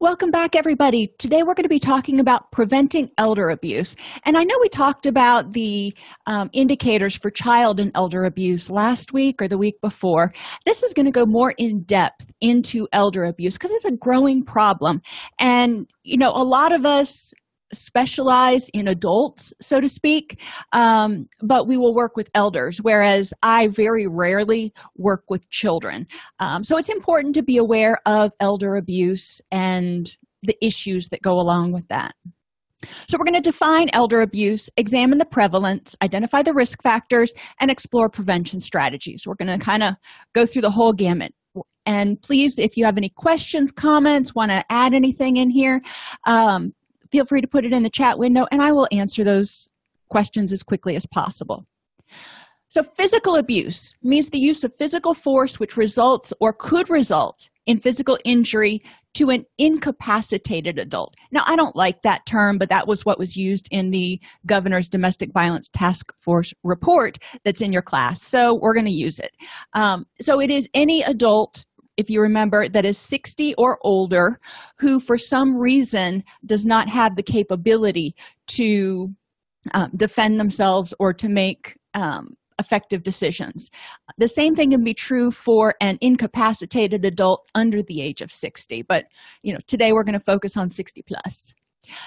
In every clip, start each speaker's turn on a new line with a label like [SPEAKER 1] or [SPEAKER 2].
[SPEAKER 1] Welcome back, everybody. Today we're going to be talking about preventing elder abuse. And I know we talked about the um, indicators for child and elder abuse last week or the week before. This is going to go more in depth into elder abuse because it's a growing problem. And, you know, a lot of us specialize in adults, so to speak, um, but we will work with elders, whereas I very rarely work with children. Um, so it's important to be aware of elder abuse and the issues that go along with that. So, we're going to define elder abuse, examine the prevalence, identify the risk factors, and explore prevention strategies. We're going to kind of go through the whole gamut. And please, if you have any questions, comments, want to add anything in here, um, feel free to put it in the chat window and I will answer those questions as quickly as possible. So, physical abuse means the use of physical force which results or could result in physical injury to an incapacitated adult. Now, I don't like that term, but that was what was used in the governor's domestic violence task force report that's in your class. So, we're going to use it. Um, so, it is any adult if you remember, that is 60 or older who, for some reason, does not have the capability to um, defend themselves or to make um, effective decisions. The same thing can be true for an incapacitated adult under the age of 60, but you know, today we're going to focus on 60 plus.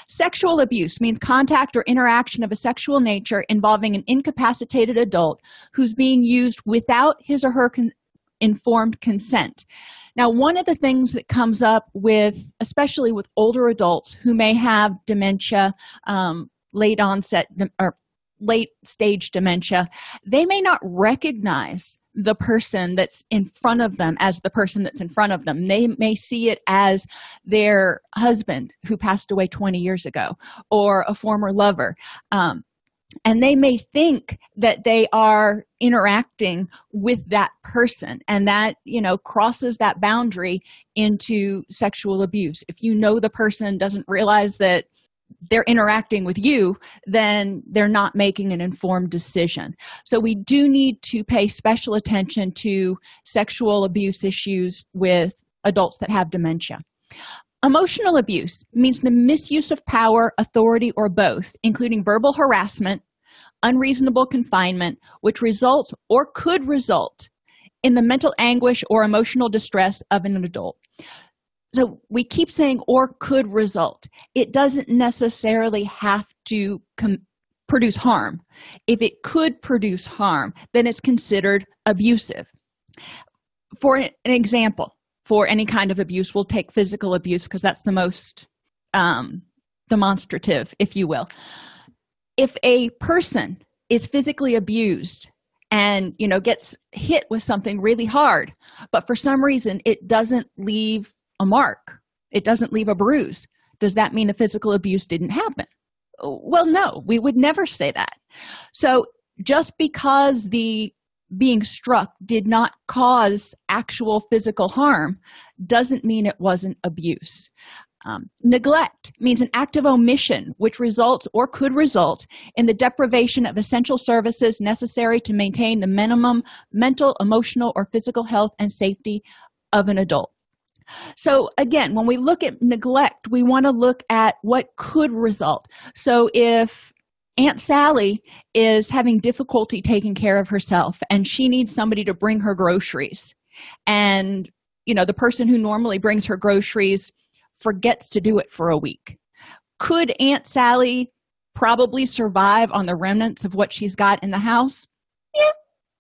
[SPEAKER 1] Sexual abuse means contact or interaction of a sexual nature involving an incapacitated adult who's being used without his or her con- informed consent. Now, one of the things that comes up with, especially with older adults who may have dementia, um, late onset or late stage dementia, they may not recognize the person that's in front of them as the person that's in front of them. They may see it as their husband who passed away 20 years ago or a former lover. Um, and they may think that they are interacting with that person. And that you know crosses that boundary into sexual abuse. If you know the person doesn't realize that they're interacting with you then they're not making an informed decision. So we do need to pay special attention to sexual abuse issues with adults that have dementia Emotional abuse means the misuse of power, authority, or both, including verbal harassment, unreasonable confinement, which results or could result in the mental anguish or emotional distress of an adult. So we keep saying or could result. It doesn't necessarily have to com- produce harm. If it could produce harm, then it's considered abusive. For an example, for any kind of abuse we'll take physical abuse because that's the most um, demonstrative if you will. If a person is physically abused and you know gets hit with something really hard but for some reason it doesn't leave a mark it doesn't leave a bruise does that mean the physical abuse didn't happen? Well no we would never say that. So just because the being struck did not cause actual physical harm doesn't mean it wasn't abuse. Um, neglect means an act of omission which results or could result in the deprivation of essential services necessary to maintain the minimum mental, emotional, or physical health and safety of an adult. So, again, when we look at neglect, we want to look at what could result. So, if Aunt Sally is having difficulty taking care of herself and she needs somebody to bring her groceries. And, you know, the person who normally brings her groceries forgets to do it for a week. Could Aunt Sally probably survive on the remnants of what she's got in the house? Yeah,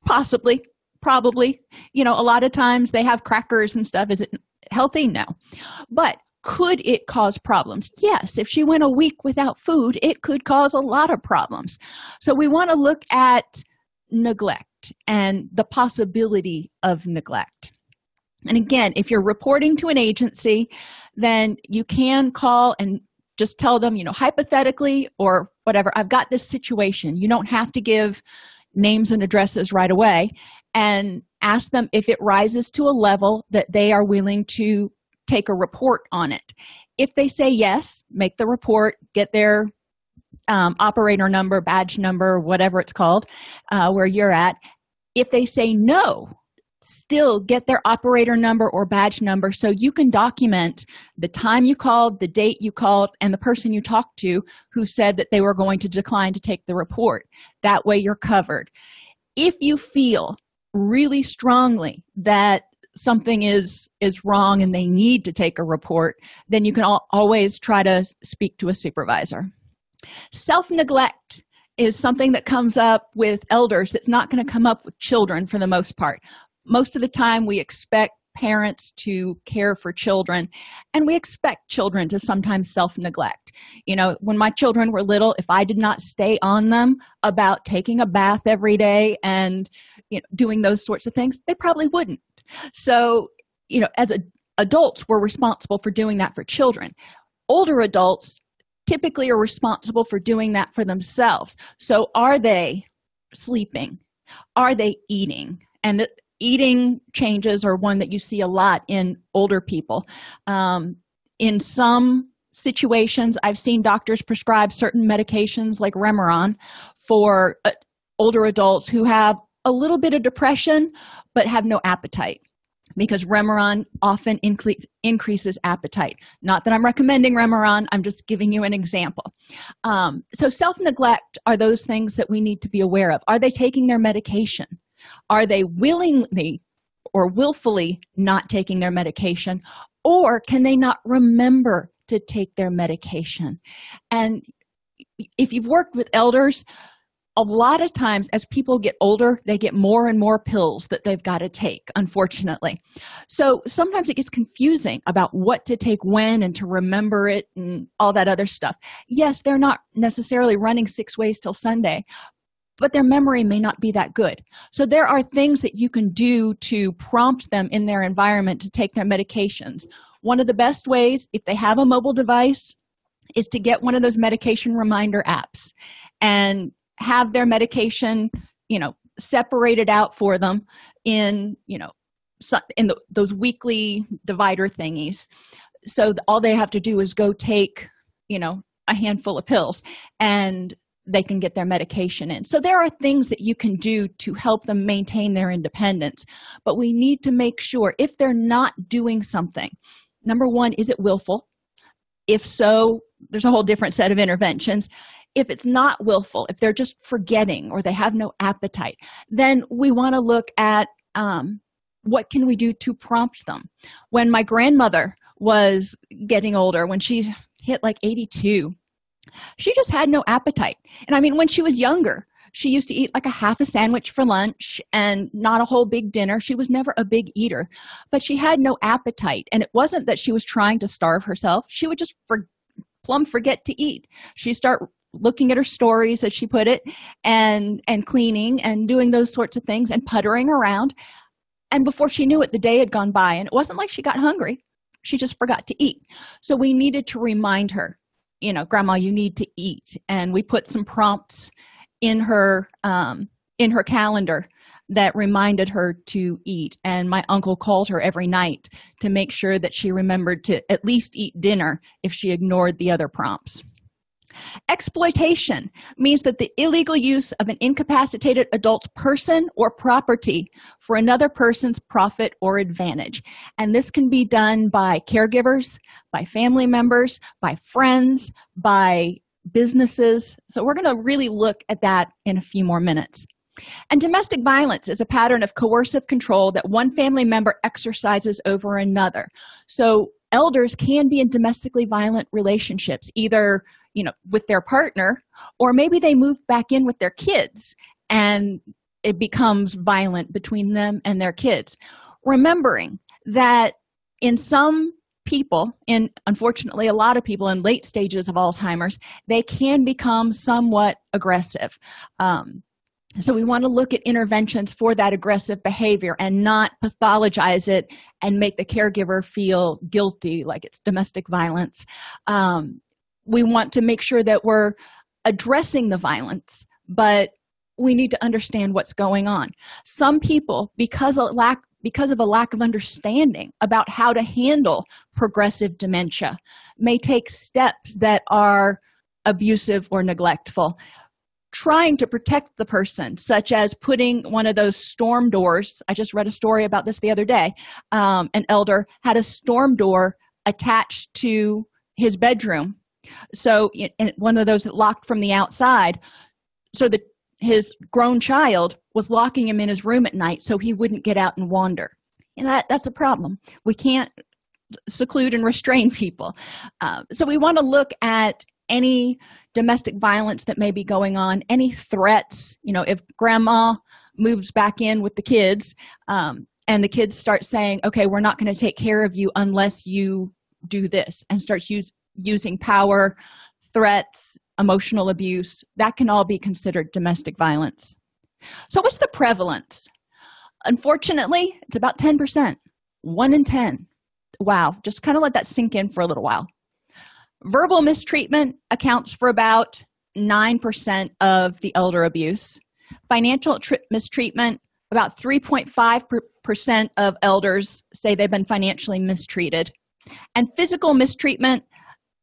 [SPEAKER 1] possibly. Probably. You know, a lot of times they have crackers and stuff. Is it healthy? No. But could it cause problems? Yes. If she went a week without food, it could cause a lot of problems. So we want to look at neglect and the possibility of neglect. And again, if you're reporting to an agency, then you can call and just tell them, you know, hypothetically or whatever, I've got this situation. You don't have to give names and addresses right away and ask them if it rises to a level that they are willing to take a report on it. If they say yes, make the report, get their um, operator number, badge number, whatever it's called, uh, where you're at. If they say no, still get their operator number or badge number so you can document the time you called, the date you called, and the person you talked to who said that they were going to decline to take the report. That way you're covered. If you feel really strongly that something is is wrong and they need to take a report then you can al- always try to speak to a supervisor. Self-neglect is something that comes up with elders that's not going to come up with children for the most part. Most of the time we expect parents to care for children and we expect children to sometimes self neglect you know when my children were little if i did not stay on them about taking a bath every day and you know doing those sorts of things they probably wouldn't so you know as a, adults we're responsible for doing that for children. Older adults typically are responsible for doing that for themselves. So are they sleeping? Are they eating? And the, eating changes are one that you see a lot in older people. Um, in some situations i've seen doctors prescribe certain medications like remeron for uh, older adults who have a little bit of depression but have no appetite. Because remeron often incre- increases appetite. Not that i'm recommending remeron i'm just giving you an example. Um, so self-neglect are those things that we need to be aware of. Are they taking their medication? Are they willingly or willfully not taking their medication? Or can they not remember to take their medication? And if you've worked with elders a lot of times as people get older they get more and more pills that they've got to take unfortunately. So sometimes it gets confusing about what to take when and to remember it and all that other stuff. Yes they're not necessarily running six ways till sunday but their memory may not be that good. So there are things that you can do to prompt them in their environment to take their medications. One of the best ways if they have a mobile device is to get one of those medication reminder apps. And have their medication you know separated out for them in you know in the, those weekly divider thingies. So all they have to do is go take you know a handful of pills and they can get their medication in. So there are things that you can do to help them maintain their independence but we need to make sure if they're not doing something number one is it willful? If so there's a whole different set of interventions if it's not willful if they're just forgetting or they have no appetite then we want to look at um, what can we do to prompt them? When my grandmother was getting older when she hit like 82 she just had no appetite. And i mean when she was younger she used to eat like a half a sandwich for lunch and not a whole big dinner. She was never a big eater but she had no appetite. And it wasn't that she was trying to starve herself. She would just for, plumb forget to eat. She'd start looking at her stories as she put it and and cleaning and doing those sorts of things and puttering around. And before she knew it the day had gone by and it wasn't like she got hungry. She just forgot to eat. So we needed to remind her you know grandma you need to eat. And we put some prompts in her um, in her calendar that reminded her to eat. And my uncle called her every night to make sure that she remembered to at least eat dinner if she ignored the other prompts Exploitation means that the illegal use of an incapacitated adult's person or property for another person's profit or advantage. And this can be done by caregivers, by family members, by friends, by businesses. So, we're going to really look at that in a few more minutes. And domestic violence is a pattern of coercive control that one family member exercises over another. So, elders can be in domestically violent relationships, either you know with their partner or maybe they move back in with their kids and it becomes violent between them and their kids. Remembering that in some people and unfortunately a lot of people in late stages of alzheimer's they can become somewhat aggressive. Um, so we want to look at interventions for that aggressive behavior and not pathologize it and make the caregiver feel guilty like it's domestic violence. Um, we want to make sure that we're addressing the violence but we need to understand what's going on. Some people because of lack because of a lack of understanding about how to handle progressive dementia may take steps that are abusive or neglectful. Trying to protect the person such as putting one of those storm doors i just read a story about this the other day um, an elder had a storm door attached to his bedroom so and one of those that locked from the outside so that his grown child was locking him in his room at night so he wouldn't get out and wander. And that that's a problem. We can't seclude and restrain people. Uh, so we want to look at any domestic violence that may be going on any threats. You know if grandma moves back in with the kids um, and the kids start saying okay we're not going to take care of you unless you do this and starts use, using power threats emotional abuse that can all be considered domestic violence. So what's the prevalence? Unfortunately it's about 10% 1 in 10 wow just kind of let that sink in for a little while. Verbal mistreatment accounts for about 9% of the elder abuse. Financial mistreatment about 3.5% of elders say they've been financially mistreated. And physical mistreatment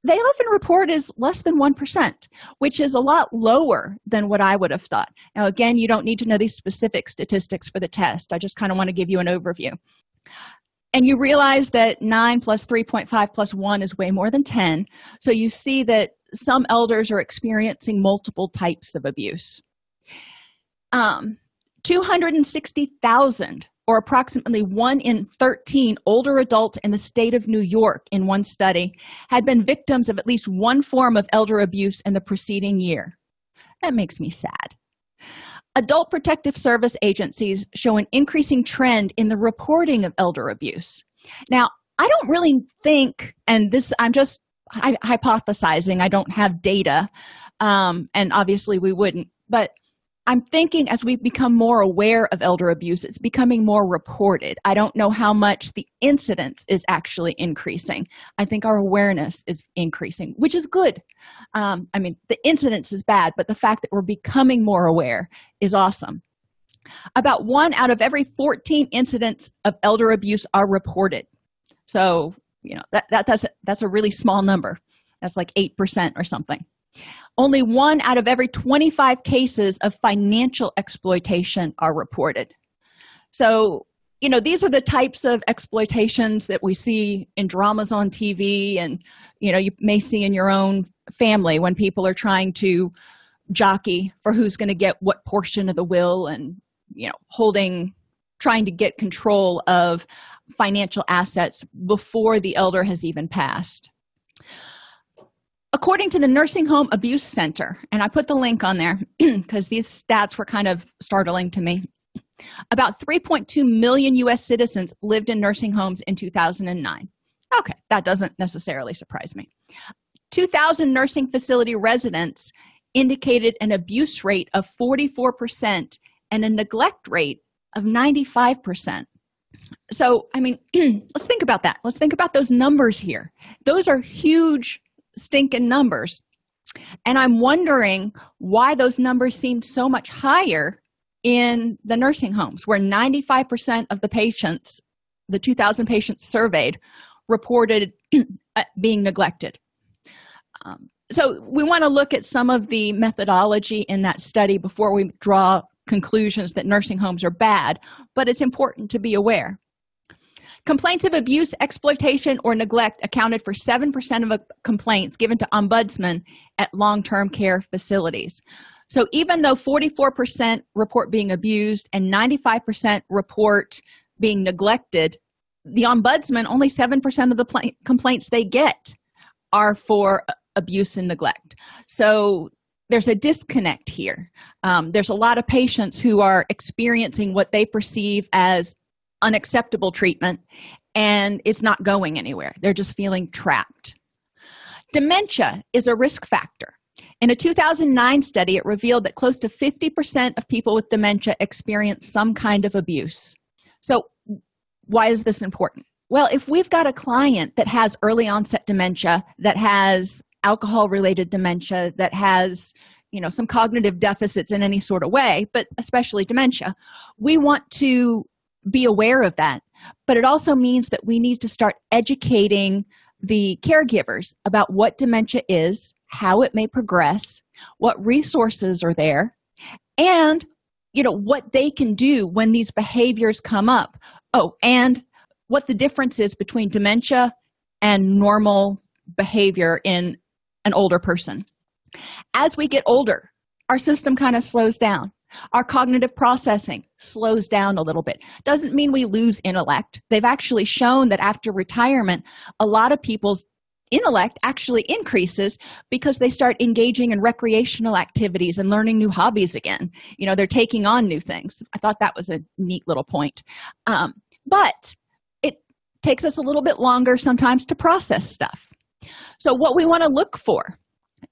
[SPEAKER 1] they often report as less than 1%, which is a lot lower than what I would have thought. Now, again, you don't need to know these specific statistics for the test. I just kind of want to give you an overview. And you realize that 9 plus 3.5 plus 1 is way more than 10. So you see that some elders are experiencing multiple types of abuse. Um, 260,000 or approximately 1 in 13 older adults in the state of New York in one study had been victims of at least one form of elder abuse in the preceding year. That makes me sad. Adult protective service agencies show an increasing trend in the reporting of elder abuse. Now, I don't really think, and this I'm just hypothesizing, I don't have data, um, and obviously we wouldn't, but I'm thinking as we become more aware of elder abuse, it's becoming more reported. I don't know how much the incidence is actually increasing. I think our awareness is increasing, which is good. Um, I mean, the incidence is bad, but the fact that we're becoming more aware is awesome. About one out of every 14 incidents of elder abuse are reported. So, you know, that, that that's, that's a really small number. That's like 8% or something. Only one out of every 25 cases of financial exploitation are reported. So, you know, these are the types of exploitations that we see in dramas on TV, and, you know, you may see in your own family when people are trying to jockey for who's going to get what portion of the will and, you know, holding, trying to get control of financial assets before the elder has even passed according to the nursing home abuse center and i put the link on there because these stats were kind of startling to me about 3.2 million us citizens lived in nursing homes in 2009 okay that doesn't necessarily surprise me. 2000 nursing facility residents indicated an abuse rate of 44% and a neglect rate of 95% so i mean let's think about that. Let's think about those numbers here. Those are huge stinking numbers. And I'm wondering why those numbers seem so much higher in the nursing homes, where 95% of the patients, the 2,000 patients surveyed, reported being neglected. Um, so we want to look at some of the methodology in that study before we draw conclusions that nursing homes are bad, but it's important to be aware. Complaints of abuse, exploitation, or neglect accounted for 7% of complaints given to ombudsman at long term care facilities. So even though 44% report being abused and 95% report being neglected, the ombudsman only 7% of the pl- complaints they get are for abuse and neglect. So there's a disconnect here. Um, there's a lot of patients who are experiencing what they perceive as unacceptable treatment, and it's not going anywhere. They're just feeling trapped. Dementia is a risk factor. In a 2009 study, it revealed that close to 50% of people with dementia experience some kind of abuse. So, why is this important? Well, if we've got a client that has early onset dementia, that has alcohol related dementia, that has you know some cognitive deficits in any sort of way but especially dementia we want to be aware of that but it also means that we need to start educating the caregivers about what dementia is how it may progress what resources are there and you know what they can do when these behaviors come up oh and what the difference is between dementia and normal behavior in an older person. As we get older, our system kind of slows down. Our cognitive processing slows down a little bit. Doesn't mean we lose intellect. They've actually shown that after retirement, a lot of people's intellect actually increases because they start engaging in recreational activities and learning new hobbies again. You know, they're taking on new things. I thought that was a neat little point. Um, but it takes us a little bit longer sometimes to process stuff. So, what we want to look for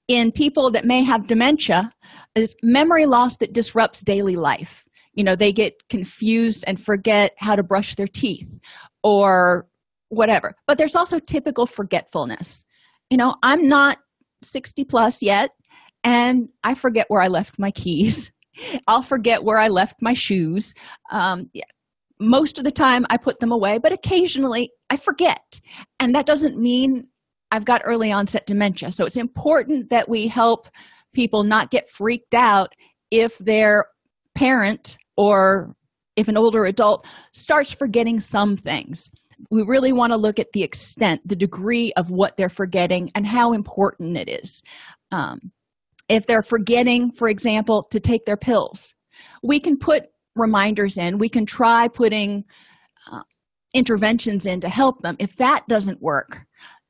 [SPEAKER 1] in people that may have dementia is memory loss that disrupts daily life. You know, they get confused and forget how to brush their teeth or whatever. But there's also typical forgetfulness. You know, I'm not 60 plus yet, and I forget where I left my keys. I'll forget where I left my shoes. Um, most of the time I put them away, but occasionally I forget. And that doesn't mean I've got early onset dementia. So it's important that we help people not get freaked out if their parent or if an older adult starts forgetting some things. We really want to look at the extent, the degree of what they're forgetting, and how important it is. Um, if they're forgetting, for example, to take their pills, we can put reminders in we can try putting uh, interventions in to help them if that doesn't work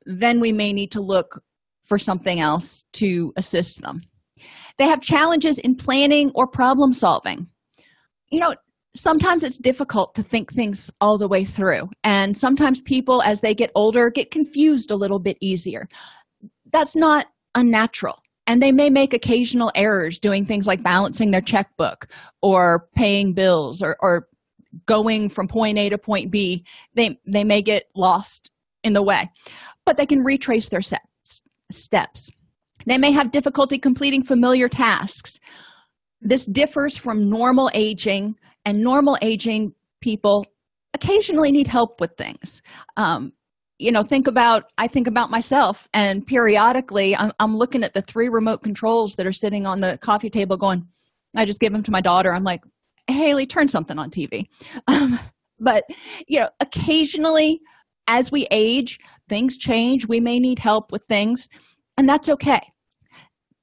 [SPEAKER 1] then we may need to look for something else to assist them. They have challenges in planning or problem solving. You know sometimes it's difficult to think things all the way through and sometimes people as they get older get confused a little bit easier. That's not unnatural and they may make occasional errors doing things like balancing their checkbook or paying bills or, or going from point a to point b. They they may get lost in the way but they can retrace their steps steps. They may have difficulty completing familiar tasks. This differs from normal aging and normal aging people occasionally need help with things. Um, you know think about i think about myself and periodically I'm, I'm, looking at the three remote controls that are sitting on the coffee table going i just give them to my daughter. I'm like haley turn something on tv um, but you know occasionally as we age things change. We may need help with things and that's okay.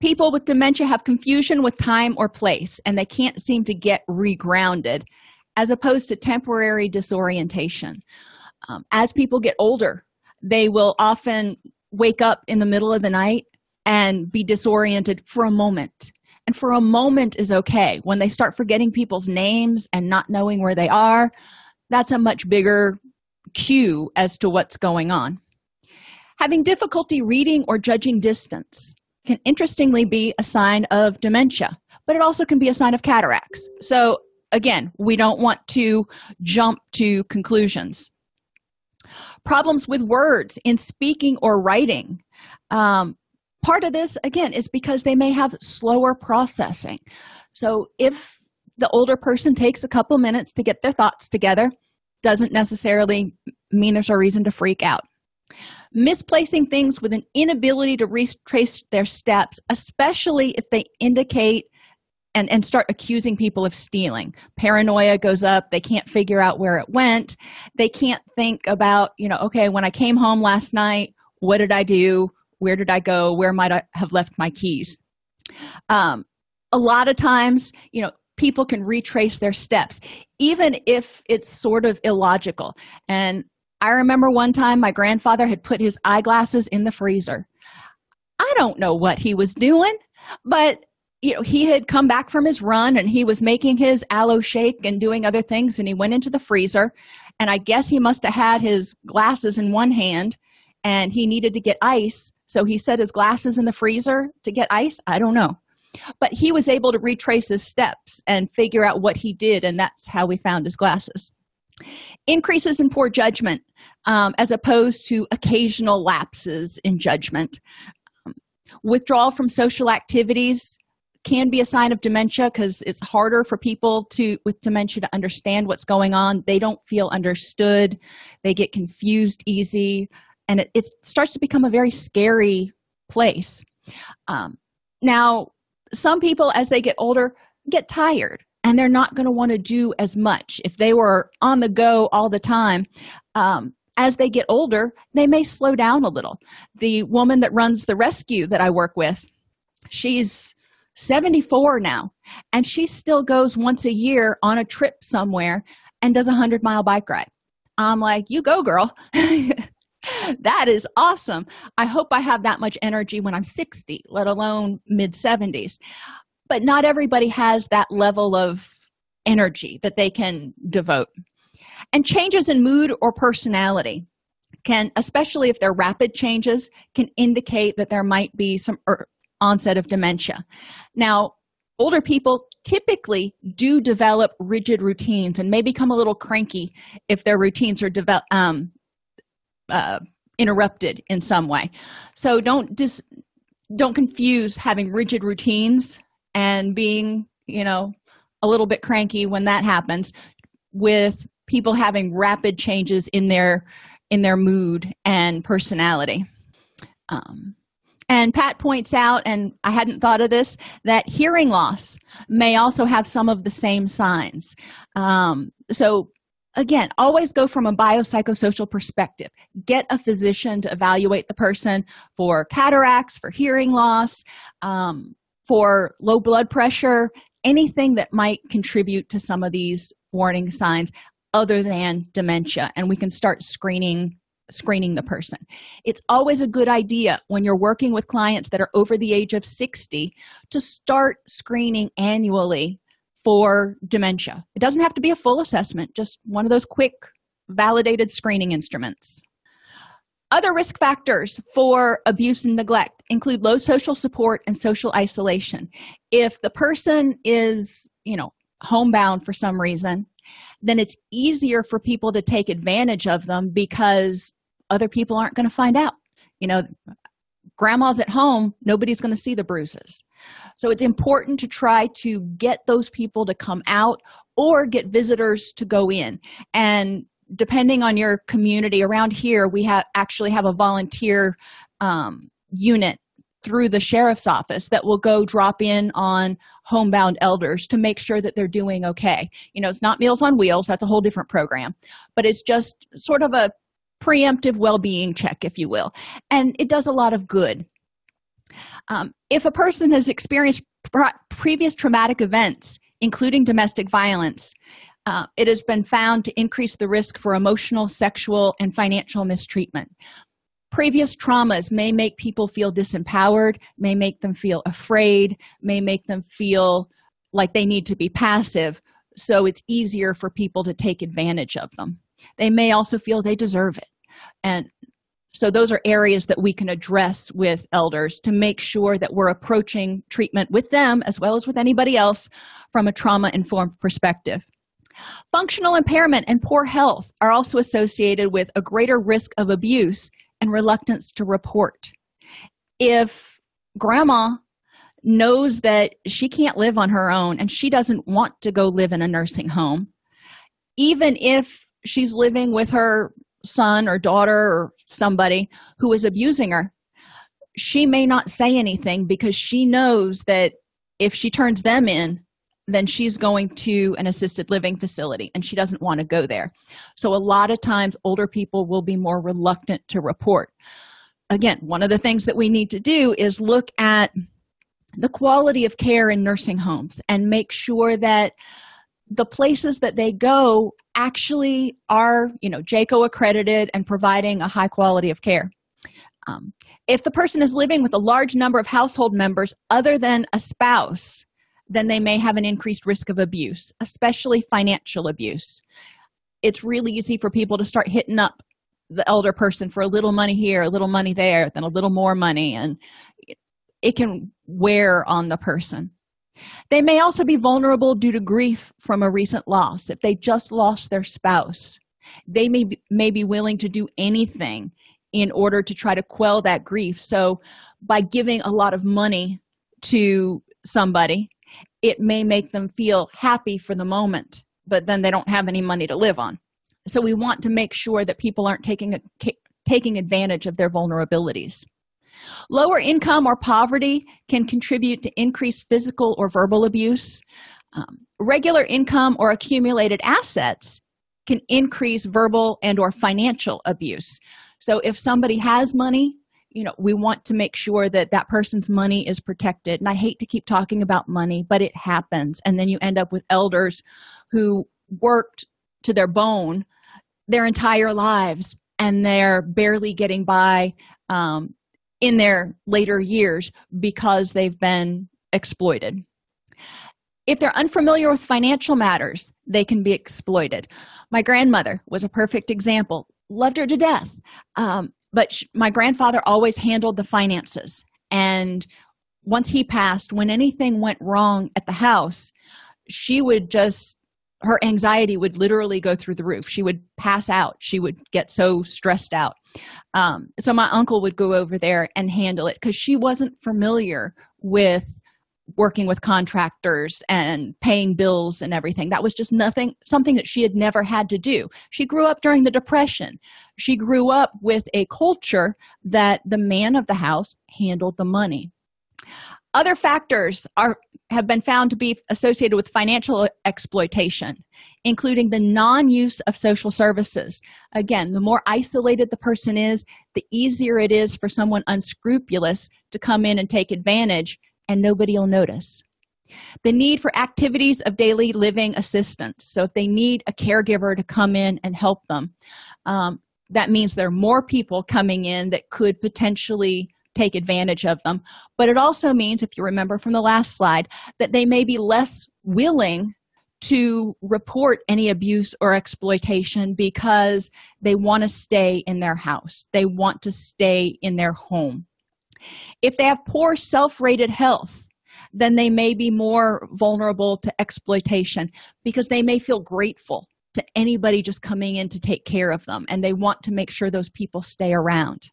[SPEAKER 1] People with dementia have confusion with time or place and they can't seem to get regrounded as opposed to temporary disorientation. Um, as people get older they will often wake up in the middle of the night and be disoriented for a moment. And for a moment is okay. When they start forgetting people's names and not knowing where they are that's a much bigger cue as to what's going on. Having difficulty reading or judging distance can interestingly be a sign of dementia but it also can be a sign of cataracts. So again we don't want to jump to conclusions. Problems with words in speaking or writing. Um, part of this again is because they may have slower processing. So if the older person takes a couple minutes to get their thoughts together doesn't necessarily mean there's a reason to freak out. Misplacing things with an inability to retrace their steps especially if they indicate and and start accusing people of stealing. Paranoia goes up. They can't figure out where it went. They can't think about you know okay when i came home last night what did i do? Where did i go? Where might i have left my keys? Um, a lot of times you know people can retrace their steps even if it's sort of illogical and i remember one time my grandfather had put his eyeglasses in the freezer I don't know what he was doing, but you know, he had come back from his run and he was making his aloe shake and doing other things and he went into the freezer and I guess he must have had his glasses in one hand and he needed to get ice, so he set his glasses in the freezer to get ice. I don't know. But he was able to retrace his steps and figure out what he did and that's how we found his glasses. Increases in poor judgment um, as opposed to occasional lapses in judgment. Um, withdrawal from social activities can be a sign of dementia because it's harder for people to with dementia to understand what's going on they don't feel understood they get confused easy and it, it starts to become a very scary place um, now some people as they get older get tired and they're not going to want to do as much. If they were on the go all the time um, as they get older they may slow down a little. The woman that runs the rescue that i work with she's 74 now and she still goes once a year on a trip somewhere and does a 100 mile bike ride. I'm like you go girl that is awesome. I hope i have that much energy when i'm 60 let alone mid 70s but not everybody has that level of energy that they can devote. And changes in mood or personality can especially if they're rapid changes can indicate that there might be some er, onset of dementia. Now, older people typically do develop rigid routines and may become a little cranky if their routines are develop, um, uh, interrupted in some way. So don't dis- don't confuse having rigid routines and being, you know, a little bit cranky when that happens with people having rapid changes in their in their mood and personality. Um, and Pat points out, and I hadn't thought of this, that hearing loss may also have some of the same signs. Um, so, again, always go from a biopsychosocial perspective. Get a physician to evaluate the person for cataracts, for hearing loss, um, for low blood pressure, anything that might contribute to some of these warning signs other than dementia. And we can start screening screening the person. It's always a good idea when you're working with clients that are over the age of 60 to start screening annually for dementia. It doesn't have to be a full assessment, just one of those quick validated screening instruments. Other risk factors for abuse and neglect include low social support and social isolation. If the person is, you know, homebound for some reason, then it's easier for people to take advantage of them because other people aren't going to find out you know grandma's at home nobody's going to see the bruises so it's important to try to get those people to come out or get visitors to go in. And depending on your community around here we have actually have a volunteer um, unit through the sheriff's office that will go drop in on homebound elders to make sure that they're doing okay. You know it's not meals on wheels that's a whole different program but it's just sort of a preemptive well-being check if you will. And it does a lot of good um, if a person has experienced pr- previous traumatic events including domestic violence uh, it has been found to increase the risk for emotional sexual and financial mistreatment. Previous traumas may make people feel disempowered may make them feel afraid may make them feel like they need to be passive so it's easier for people to take advantage of them. They may also feel they deserve it. And so those are areas that we can address with elders to make sure that we're approaching treatment with them as well as with anybody else from a trauma informed perspective. Functional impairment and poor health are also associated with a greater risk of abuse and reluctance to report. If grandma knows that she can't live on her own and she doesn't want to go live in a nursing home even if she's living with her son or daughter or somebody who is abusing her she may not say anything because she knows that if she turns them in then she's going to an assisted living facility and she doesn't want to go there. So a lot of times older people will be more reluctant to report. Again one of the things that we need to do is look at the quality of care in nursing homes and make sure that the places that they go actually are you know JCAHO accredited and providing a high quality of care Um, if the person is living with a large number of household members other than a spouse, then they may have an increased risk of abuse, especially financial abuse. It's really easy for people to start hitting up the elder person for a little money here, a little money there, then a little more money, and it can wear on the person. They may also be vulnerable due to grief from a recent loss. If they just lost their spouse, they may be, may be willing to do anything in order to try to quell that grief. So, by giving a lot of money to somebody, it may make them feel happy for the moment, but then they don't have any money to live on. So, we want to make sure that people aren't taking a, taking advantage of their vulnerabilities. Lower income or poverty can contribute to increased physical or verbal abuse. Um, regular income or accumulated assets can increase verbal and or financial abuse. So if somebody has money you know we want to make sure that that person's money is protected. And i hate to keep talking about money but it happens. And then you end up with elders who worked to their bone their entire lives and they're barely getting by um, in their later years because they've been exploited. If they're unfamiliar with financial matters they can be exploited. My grandmother was a perfect example. Loved her to death. Um, but sh- my grandfather always handled the finances. And once he passed when anything went wrong at the house she would just her anxiety would literally go through the roof. She would pass out. She would get so stressed out um, so my uncle would go over there and handle it because she wasn't familiar with working with contractors and paying bills and everything. That was just nothing something that she had never had to do. She grew up during the depression. She grew up with a culture that the man of the house handled the money other factors are have been found to be associated with financial exploitation including the non-use of social services. Again the more isolated the person is the easier it is for someone unscrupulous to come in and take advantage and nobody will notice. The need for activities of daily living assistance. So if they need a caregiver to come in and help them um, that means there are more people coming in that could potentially take advantage of them. But it also means if you remember from the last slide that they may be less willing to report any abuse or exploitation because they want to stay in their house. They want to stay in their home. If they have poor self-rated health then they may be more vulnerable to exploitation because they may feel grateful to anybody just coming in to take care of them and they want to make sure those people stay around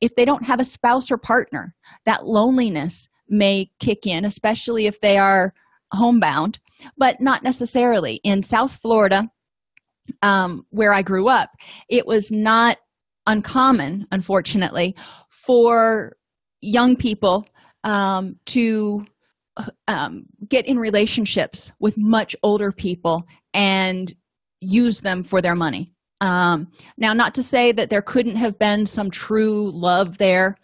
[SPEAKER 1] if they don't have a spouse or partner that loneliness may kick in especially if they are homebound but not necessarily. In south florida um, where i grew up it was not uncommon unfortunately for young people um, to um, get in relationships with much older people and use them for their money um, now not to say that there couldn't have been some true love there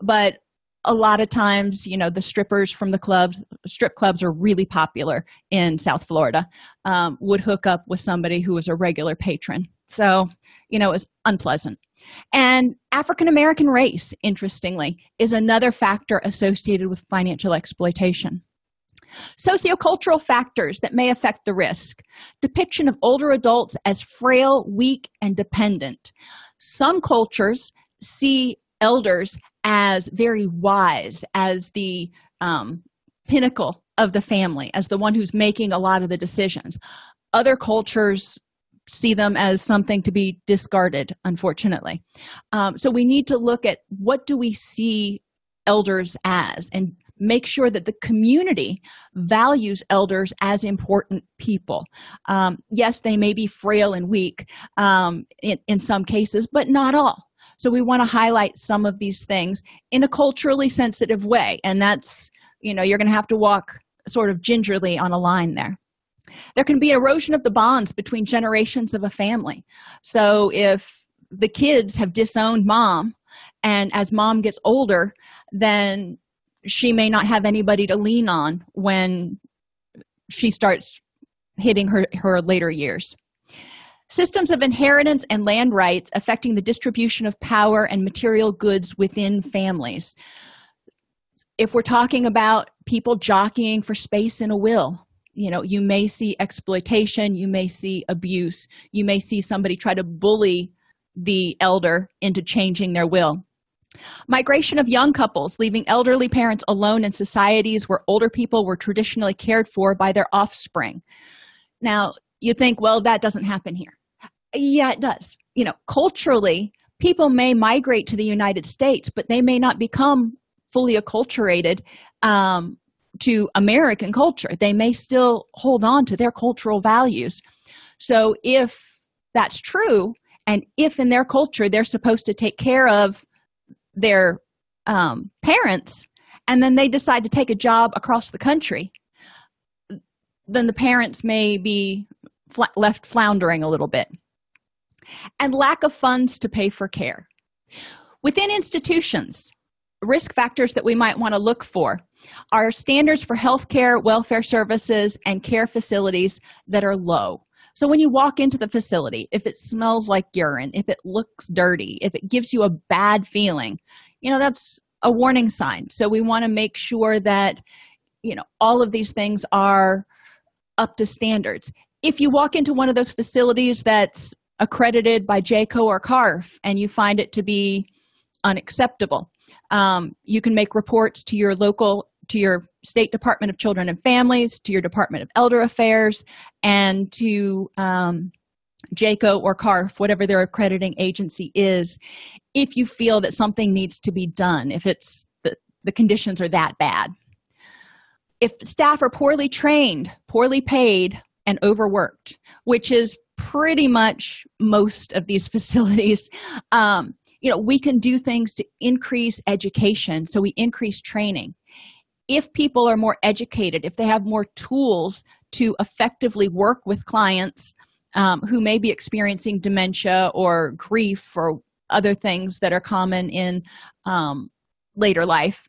[SPEAKER 1] but a lot of times you know the strippers from the clubs strip clubs are really popular in south florida um, would hook up with somebody who was a regular patron. So you know it was unpleasant. And african american race interestingly is another factor associated with financial exploitation Sociocultural factors that may affect the risk depiction of older adults as frail, weak, and dependent. Some cultures see elders as very wise, as the um, pinnacle of the family, as the one who's making a lot of the decisions. Other cultures see them as something to be discarded, unfortunately. Um, so we need to look at what do we see elders as and make sure that the community values elders as important people. Um, yes they may be frail and weak um, in, in some cases but not all. So we want to highlight some of these things in a culturally sensitive way and that's you know you're going to have to walk sort of gingerly on a line there. There can be erosion of the bonds between generations of a family. So if the kids have disowned mom and as mom gets older then she may not have anybody to lean on when she starts hitting her her later years. Systems of inheritance and land rights affecting the distribution of power and material goods within families. If we're talking about people jockeying for space in a will you know you may see exploitation you may see abuse you may see somebody try to bully the elder into changing their will migration of young couples leaving elderly parents alone in societies where older people were traditionally cared for by their offspring. Now you think well that doesn't happen here. Yeah it does. You know culturally people may migrate to the united states but they may not become fully acculturated um, to american culture. They may still hold on to their cultural values. So if that's true and if in their culture they're supposed to take care of their um, parents and then they decide to take a job across the country then the parents may be fl- left floundering a little bit. And lack of funds to pay for care. Within institutions risk factors that we might want to look for are standards for health care welfare services and care facilities that are low so when you walk into the facility, if it smells like urine, if it looks dirty, if it gives you a bad feeling, you know, that's a warning sign. So we want to make sure that, you know, all of these things are up to standards. If you walk into one of those facilities that's accredited by JCAHO or CARF and you find it to be unacceptable, um, you can make reports to your local to your state department of children and families to your department of elder affairs and to um, JCAHO or carf whatever their accrediting agency is if you feel that something needs to be done if it's the, the conditions are that bad. If staff are poorly trained poorly paid and overworked which is pretty much most of these facilities um, you know we can do things to increase education. So we increase training if people are more educated, if they have more tools to effectively work with clients um, who may be experiencing dementia or grief or other things that are common in um, later life,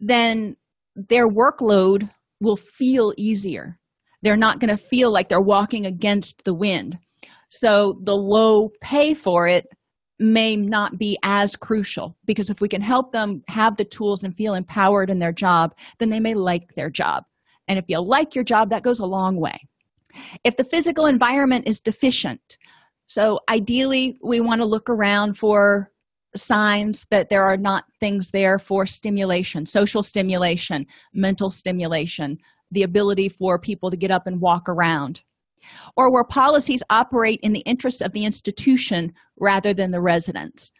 [SPEAKER 1] then their workload will feel easier. They're not going to feel like they're walking against the wind. So the low pay for it may not be as crucial because if we can help them have the tools and feel empowered in their job, then they may like their job. And if you like your job, that goes a long way. If the physical environment is deficient, so ideally, we want to look around for signs that there are not things there for stimulation, social stimulation, mental stimulation, the ability for people to get up and walk around or where policies operate in the interest of the institution rather than the residents.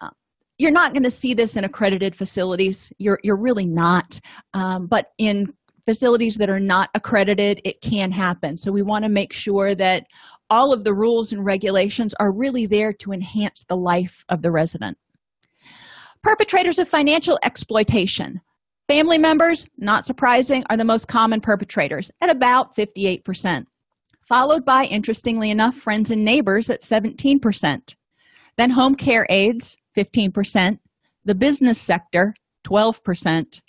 [SPEAKER 1] Uh, you're not going to see this in accredited facilities. You're, you're really not. Um, but in facilities that are not accredited, it can happen. So we want to make sure that all of the rules and regulations are really there to enhance the life of the resident. Perpetrators of financial exploitation. Family members, not surprising, are the most common perpetrators at about 58% followed by, interestingly enough, friends and neighbors at 17%. Then home care aides, 15%. The business sector, 12%.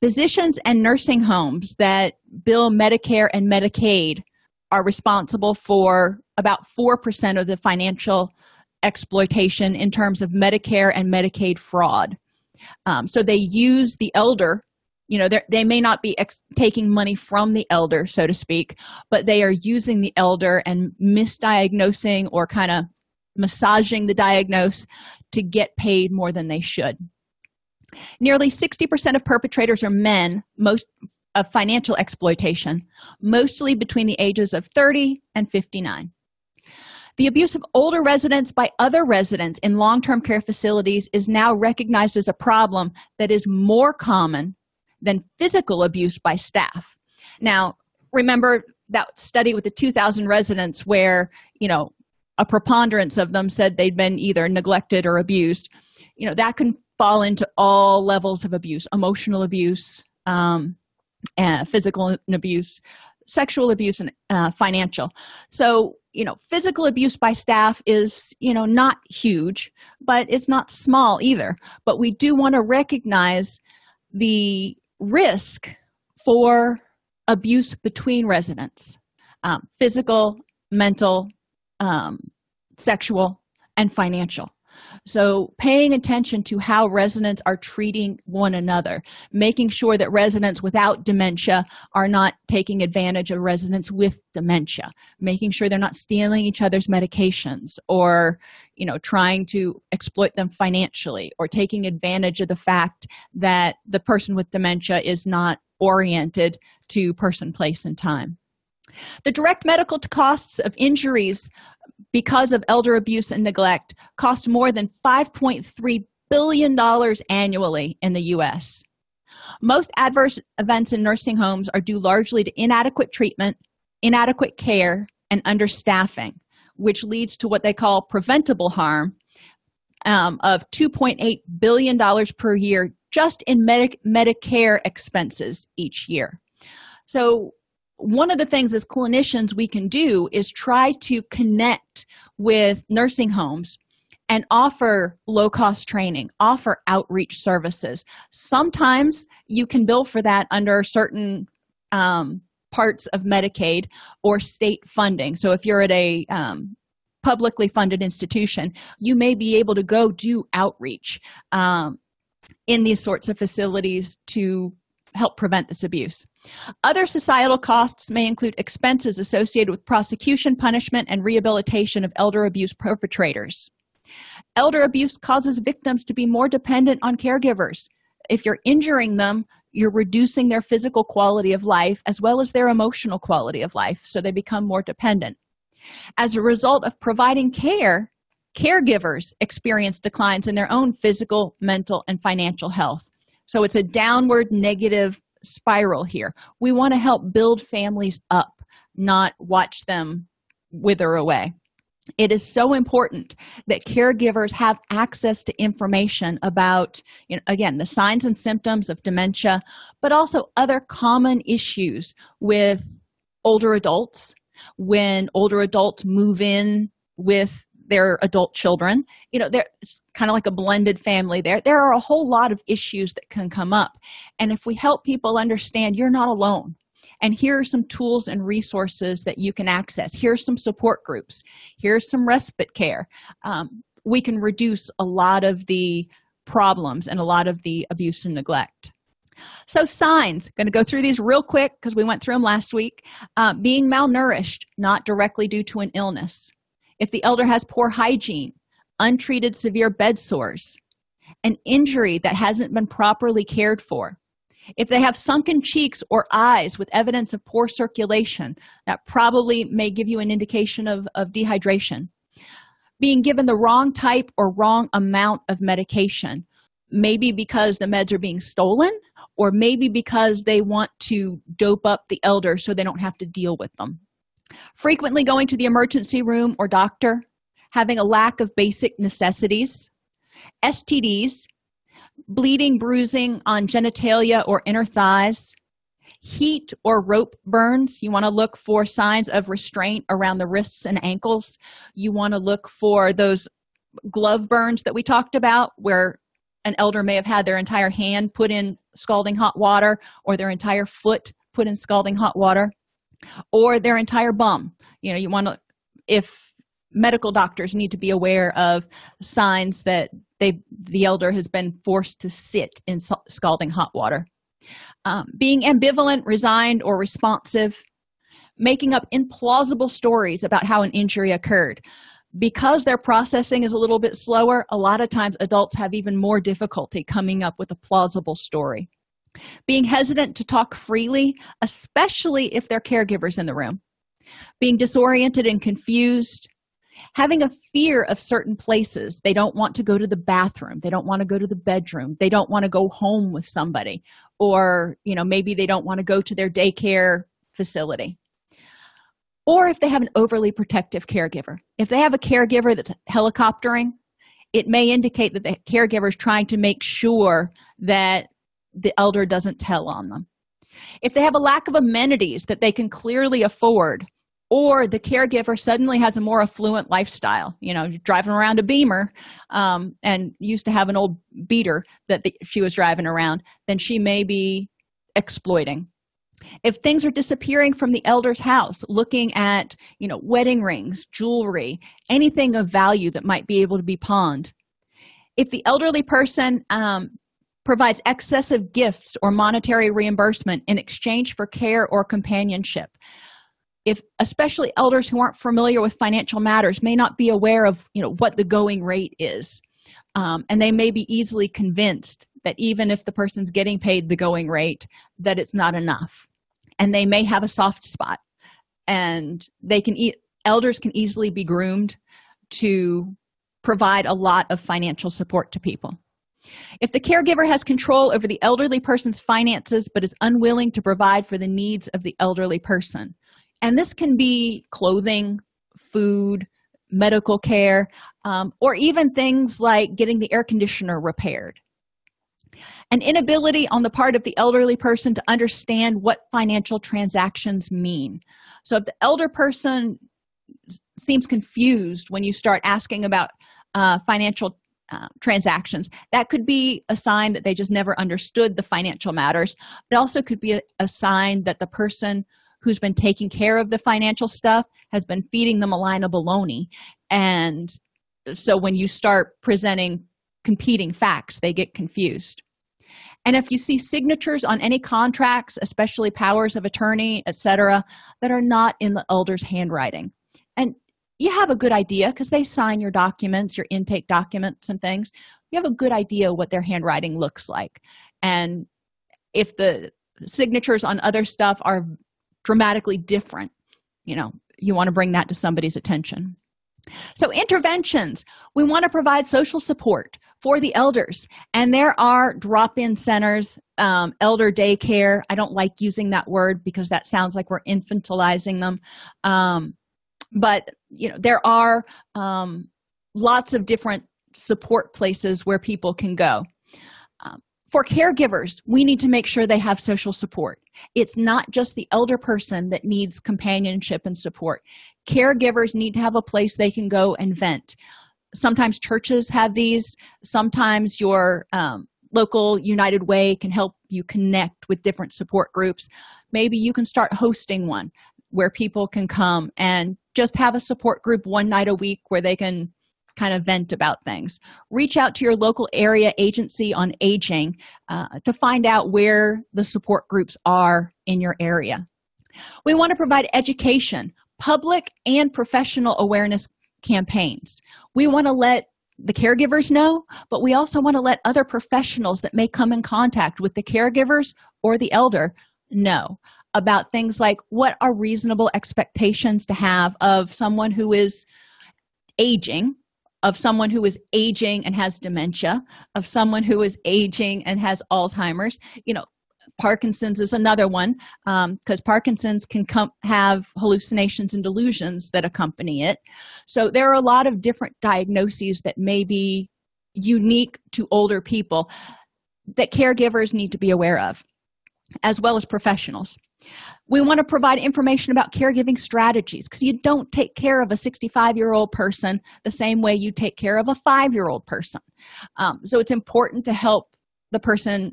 [SPEAKER 1] Physicians and nursing homes that bill Medicare and Medicaid are responsible for about 4% of the financial exploitation in terms of Medicare and Medicaid fraud. Um, so they use the elder you know they may not be ex- taking money from the elder so to speak but they are using the elder and misdiagnosing or kind of massaging the diagnose to get paid more than they should. Nearly 60% of perpetrators are men most of financial exploitation mostly between the ages of 30 and 59 the abuse of older residents by other residents in long-term care facilities is now recognized as a problem that is more common than physical abuse by staff. Now, remember that study with the 2,000 residents where, you know, a preponderance of them said they'd been either neglected or abused. You know, that can fall into all levels of abuse emotional abuse, um, and physical abuse, sexual abuse, and uh, financial. So, you know, physical abuse by staff is, you know, not huge, but it's not small either. But we do want to recognize the risk for abuse between residents um, physical mental um, sexual and financial. So, paying attention to how residents are treating one another, making sure that residents without dementia are not taking advantage of residents with dementia, making sure they're not stealing each other's medications or, you know, trying to exploit them financially or taking advantage of the fact that the person with dementia is not oriented to person, place, and time. The direct medical costs of injuries because of elder abuse and neglect cost more than $5.3 billion annually in the U.S. Most adverse events in nursing homes are due largely to inadequate treatment, inadequate care, and understaffing, which leads to what they call preventable harm um, of $2.8 billion per year just in Medi- Medicare expenses each year. So, one of the things as clinicians we can do is try to connect with nursing homes and offer low cost training, offer outreach services. Sometimes you can bill for that under certain um, parts of Medicaid or state funding. So if you're at a um, publicly funded institution, you may be able to go do outreach um, in these sorts of facilities to help prevent this abuse. Other societal costs may include expenses associated with prosecution, punishment, and rehabilitation of elder abuse perpetrators. Elder abuse causes victims to be more dependent on caregivers. If you're injuring them, you're reducing their physical quality of life as well as their emotional quality of life, so they become more dependent. As a result of providing care, caregivers experience declines in their own physical, mental, and financial health. So it's a downward negative spiral here. We want to help build families up, not watch them wither away. It is so important that caregivers have access to information about, you know, again, the signs and symptoms of dementia, but also other common issues with older adults. When older adults move in with their adult children. You know they're kind of like a blended family. There there are a whole lot of issues that can come up. And if we help people understand you're not alone and here are some tools and resources that you can access. Here's some support groups. Here's some respite care. Um, we can reduce a lot of the problems and a lot of the abuse and neglect. So signs going to go through these real quick because we went through them last week. Uh, being malnourished not directly due to an illness. If the elder has poor hygiene, untreated severe bed sores, an injury that hasn't been properly cared for, if they have sunken cheeks or eyes with evidence of poor circulation, that probably may give you an indication of, of dehydration. Being given the wrong type or wrong amount of medication, maybe because the meds are being stolen, or maybe because they want to dope up the elder so they don't have to deal with them frequently going to the emergency room or doctor, having a lack of basic necessities, STDs, bleeding, bruising on genitalia or inner thighs, heat or rope burns. You want to look for signs of restraint around the wrists and ankles. You want to look for those glove burns that we talked about, where an elder may have had their entire hand put in scalding hot water or their entire foot put in scalding hot water or their entire bum you know you want to if medical doctors need to be aware of signs that they the elder has been forced to sit in scalding hot water. Um, being ambivalent resigned or responsive making up implausible stories about how an injury occurred. Because their processing is a little bit slower a lot of times adults have even more difficulty coming up with a plausible story. Being hesitant to talk freely, especially if their caregivers in the room, being disoriented and confused, having a fear of certain places. They don't want to go to the bathroom, they don't want to go to the bedroom, they don't want to go home with somebody, or you know, maybe they don't want to go to their daycare facility. Or if they have an overly protective caregiver. If they have a caregiver that's helicoptering, it may indicate that the caregiver is trying to make sure that the elder doesn't tell on them. If they have a lack of amenities that they can clearly afford, or the caregiver suddenly has a more affluent lifestyle, you know, driving around a beamer um, and used to have an old beater that the, she was driving around, then she may be exploiting. if things are disappearing from the elder's house looking at you know wedding rings jewelry anything of value that might be able to be pawned if the elderly person um, provides excessive gifts or monetary reimbursement in exchange for care or companionship if especially elders who aren't familiar with financial matters may not be aware of you know what the going rate is. Um, and they may be easily convinced that even if the person's getting paid the going rate that it's not enough. And they may have a soft spot. And they can eat elders can easily be groomed to provide a lot of financial support to people. If the caregiver has control over the elderly person's finances but is unwilling to provide for the needs of the elderly person and this can be clothing food medical care um, or even things like getting the air conditioner repaired. An inability on the part of the elderly person to understand what financial transactions mean. So if the elder person seems confused when you start asking about uh, financial uh, transactions that could be a sign that they just never understood the financial matters. It also could be a, a sign that the person who's been taking care of the financial stuff has been feeding them a line of baloney. And so when you start presenting competing facts they get confused. And if you see signatures on any contracts especially powers of attorney etc that are not in the elder's handwriting. And you have a good idea because they sign your documents your intake documents and things. You have a good idea what their handwriting looks like. And if the signatures on other stuff are dramatically different. You know you want to bring that to somebody's attention. So interventions we want to provide social support for the elders. And there are drop-in centers um, elder daycare. I don't like using that word because that sounds like we're infantilizing them. Um, but you know there are um, lots of different support places where people can go. Um, for caregivers we need to make sure they have social support. It's not just the elder person that needs companionship and support. Caregivers need to have a place they can go and vent. Sometimes churches have these. Sometimes your um, local united way can help you connect with different support groups. Maybe you can start hosting one where people can come and just have a support group one night a week where they can kind of vent about things. Reach out to your local area agency on aging uh, to find out where the support groups are in your area. We want to provide education public and professional awareness campaigns. We want to let the caregivers know but we also want to let other professionals that may come in contact with the caregivers or the elder know about things like what are reasonable expectations to have of someone who is aging of someone who is aging and has dementia of someone who is aging and has alzheimer's. You know parkinson's is another one because um, parkinson's can come have hallucinations and delusions that accompany it. So there are a lot of different diagnoses that may be unique to older people that caregivers need to be aware of as well as professionals we want to provide information about caregiving strategies because you don't take care of a 65 year old person the same way you take care of a five year old person. Um, so it's important to help the person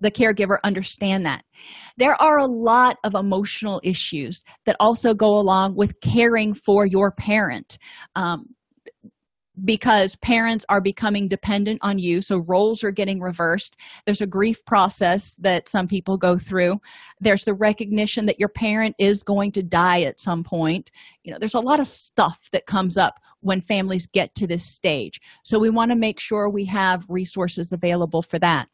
[SPEAKER 1] the caregiver understand that. There are a lot of emotional issues that also go along with caring for your parent. Um, because parents are becoming dependent on you. So roles are getting reversed. There's a grief process that some people go through. There's the recognition that your parent is going to die at some point. You know there's a lot of stuff that comes up when families get to this stage. So we want to make sure we have resources available for that.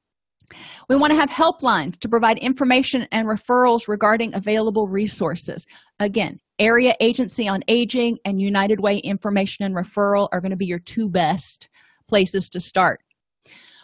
[SPEAKER 1] We want to have helplines to provide information and referrals regarding available resources. Again area agency on aging and united way information and referral are going to be your two best places to start.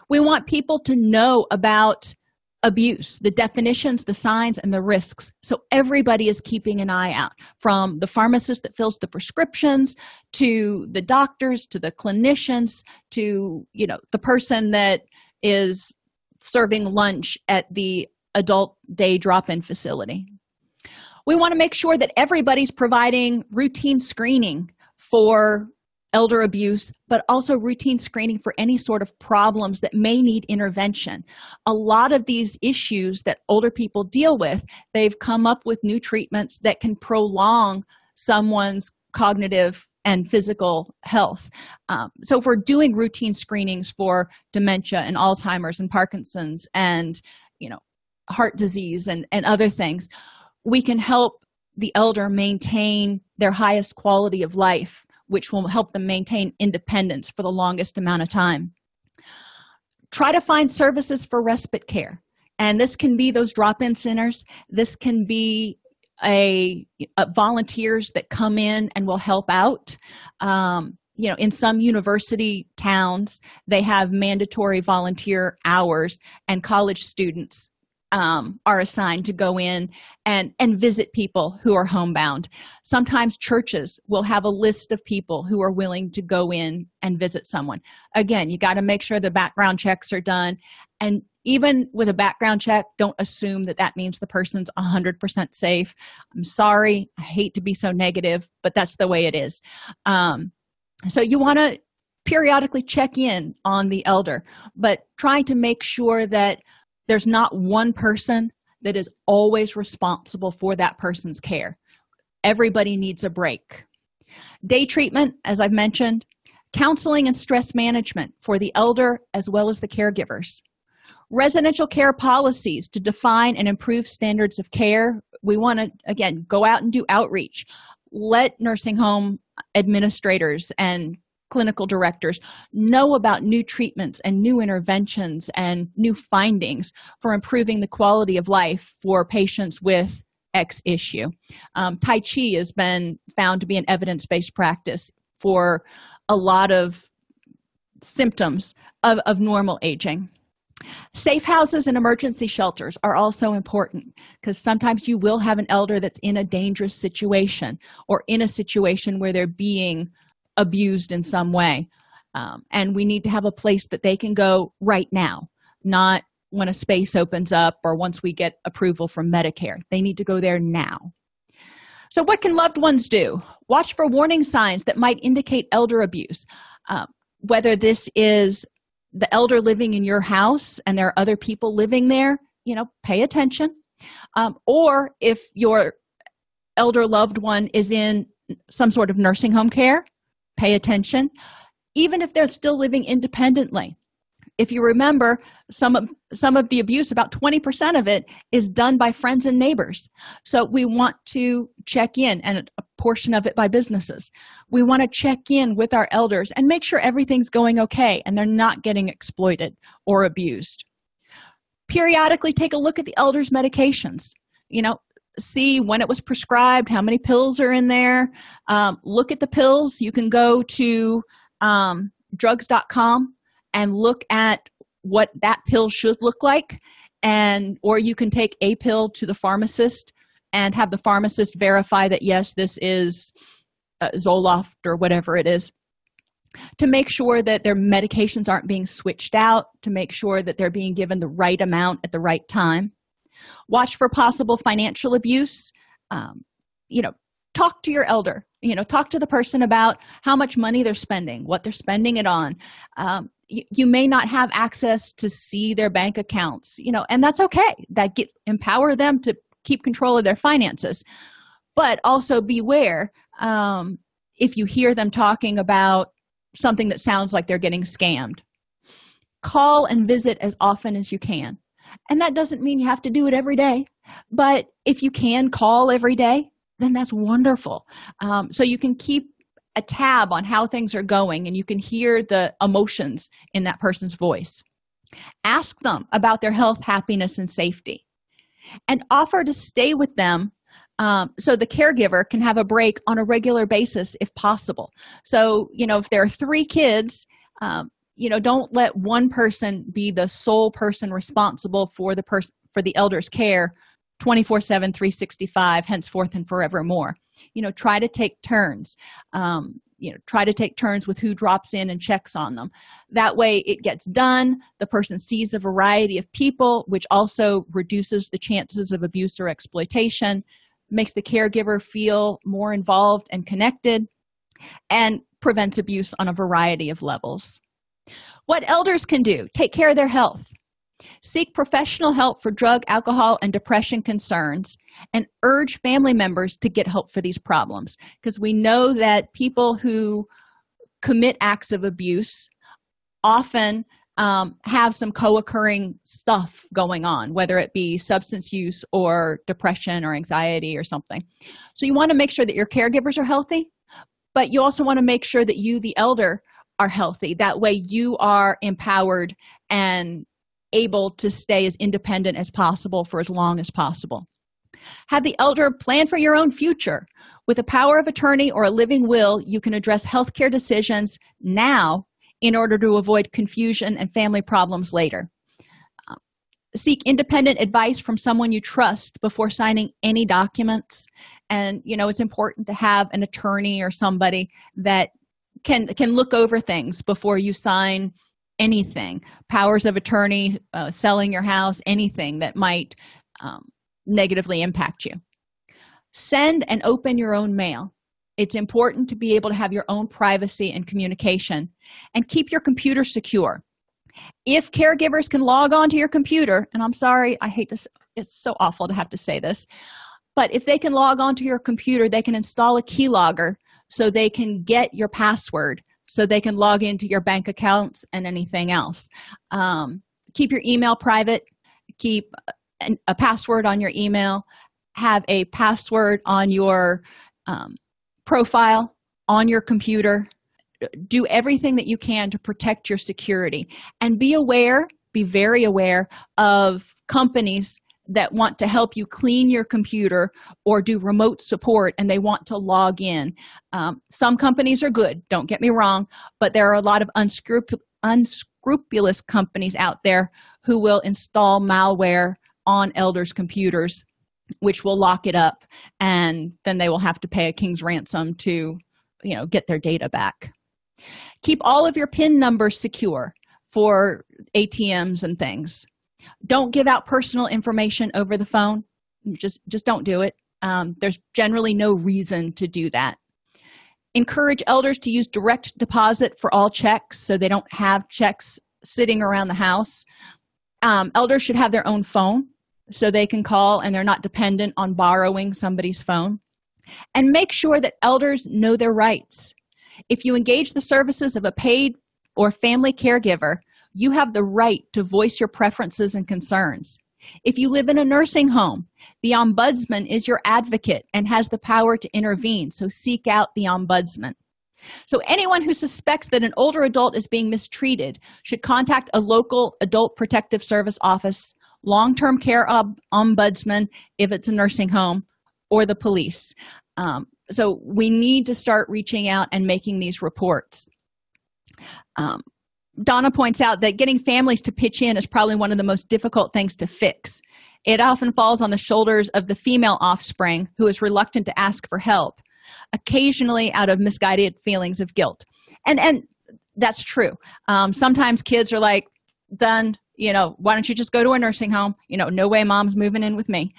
[SPEAKER 1] We want people to know about abuse the definitions the signs and the risks. So everybody is keeping an eye out from the pharmacist that fills the prescriptions to the doctors to the clinicians to you know the person that is serving lunch at the adult day drop-in facility we want to make sure that everybody's providing routine screening for elder abuse, but also routine screening for any sort of problems that may need intervention. A lot of these issues that older people deal with, they've come up with new treatments that can prolong someone's cognitive and physical health. Um, so, if we're doing routine screenings for dementia and Alzheimer's and Parkinson's and, you know, heart disease and, and other things, we can help the elder maintain their highest quality of life which will help them maintain independence for the longest amount of time. Try to find services for respite care. And this can be those drop in centers, this can be a, a, volunteers that come in and will help out. Um, you know, in some university towns, they have mandatory volunteer hours, and college students um, are assigned to go in and and visit people who are homebound. Sometimes churches will have a list of people who are willing to go in and visit someone. Again you got to make sure the background checks are done. And even with a background check don't assume that that means the person's 100% safe. I'm sorry i hate to be so negative but that's the way it is. Um, so you want to periodically check in on the elder but trying to make sure that there's not one person that is always responsible for that person's care. Everybody needs a break. Day treatment, as I've mentioned, counseling and stress management for the elder as well as the caregivers. Residential care policies to define and improve standards of care. We want to, again, go out and do outreach. Let nursing home administrators and clinical directors know about new treatments and new interventions and new findings for improving the quality of life for patients with X issue. Um, tai Chi has been found to be an evidence based practice for a lot of symptoms of, of normal aging. Safe houses and emergency shelters are also important because sometimes you will have an elder that's in a dangerous situation or in a situation where they're being abused in some way. Um, and we need to have a place that they can go right now not when a space opens up or once we get approval from medicare. They need to go there now. So what can loved ones do? Watch for warning signs that might indicate elder abuse uh, whether this is the elder living in your house and there are other people living there you know pay attention. Um, or if your elder loved one is in some sort of nursing home care pay attention even if they're still living independently. If you remember some of some of the abuse about 20% of it is done by friends and neighbors. So we want to check in and a portion of it by businesses. We want to check in with our elders and make sure everything's going okay and they're not getting exploited or abused. Periodically take a look at the elders medications. You know see when it was prescribed, how many pills are in there. Um, look at the pills. You can go to um, drugs.com and look at what that pill should look like and or you can take a pill to the pharmacist and have the pharmacist verify that yes this is uh, zoloft or whatever it is to make sure that their medications aren't being switched out to make sure that they're being given the right amount at the right time watch for possible financial abuse. Um, you know talk to your elder you know talk to the person about how much money they're spending what they're spending it on. Um, you, you may not have access to see their bank accounts you know and that's okay. That get empower them to keep control of their finances. But also beware um, if you hear them talking about something that sounds like they're getting scammed. Call and visit as often as you can and that doesn't mean you have to do it every day but if you can call every day then that's wonderful. Um, so you can keep a tab on how things are going and you can hear the emotions in that person's voice. Ask them about their health happiness and safety. And offer to stay with them um, so the caregiver can have a break on a regular basis if possible. So you know if there are three kids um, you know don't let one person be the sole person responsible for the person for the elder's care 24 7 365 henceforth and forevermore you know try to take turns um, you know try to take turns with who drops in and checks on them that way it gets done the person sees a variety of people which also reduces the chances of abuse or exploitation makes the caregiver feel more involved and connected and prevents abuse on a variety of levels. What elders can do take care of their health. Seek professional help for drug, alcohol, and depression concerns, and urge family members to get help for these problems because we know that people who commit acts of abuse often um, have some co occurring stuff going on, whether it be substance use or depression or anxiety or something. So, you want to make sure that your caregivers are healthy, but you also want to make sure that you, the elder, are healthy. That way, you are empowered and able to stay as independent as possible for as long as possible. Have the elder plan for your own future. With a power of attorney or a living will, you can address healthcare decisions now in order to avoid confusion and family problems later. Seek independent advice from someone you trust before signing any documents. And, you know, it's important to have an attorney or somebody that can can look over things before you sign anything. Powers of attorney uh, selling your house anything that might um, negatively impact you. Send and open your own mail. It's important to be able to have your own privacy and communication and keep your computer secure. If caregivers can log on to your computer, and I'm sorry, I hate this, it's so awful to have to say this, but if they can log on to your computer, they can install a keylogger so they can get your password so they can log into your bank accounts and anything else. Um, keep your email private, keep a password on your email, have a password on your um, profile on your computer. Do everything that you can to protect your security. And be aware be very aware of companies that want to help you clean your computer or do remote support and they want to log in. Um, some companies are good don't get me wrong but there are a lot of unscrup- unscrupulous companies out there who will install malware on elders computers which will lock it up and then they will have to pay a king's ransom to you know get their data back. Keep all of your pin numbers secure for atms and things don't give out personal information over the phone just just don't do it um, there's generally no reason to do that encourage elders to use direct deposit for all checks so they don't have checks sitting around the house um, elders should have their own phone so they can call and they're not dependent on borrowing somebody's phone. And make sure that elders know their rights. If you engage the services of a paid or family caregiver, you have the right to voice your preferences and concerns. If you live in a nursing home, the ombudsman is your advocate and has the power to intervene, so seek out the ombudsman. So, anyone who suspects that an older adult is being mistreated should contact a local adult protective service office long-term care ob- ombudsman if it's a nursing home or the police um, so we need to start reaching out and making these reports um, donna points out that getting families to pitch in is probably one of the most difficult things to fix. It often falls on the shoulders of the female offspring who is reluctant to ask for help occasionally out of misguided feelings of guilt. And and that's true. Um, sometimes kids are like done you know why don't you just go to a nursing home? You know no way mom's moving in with me.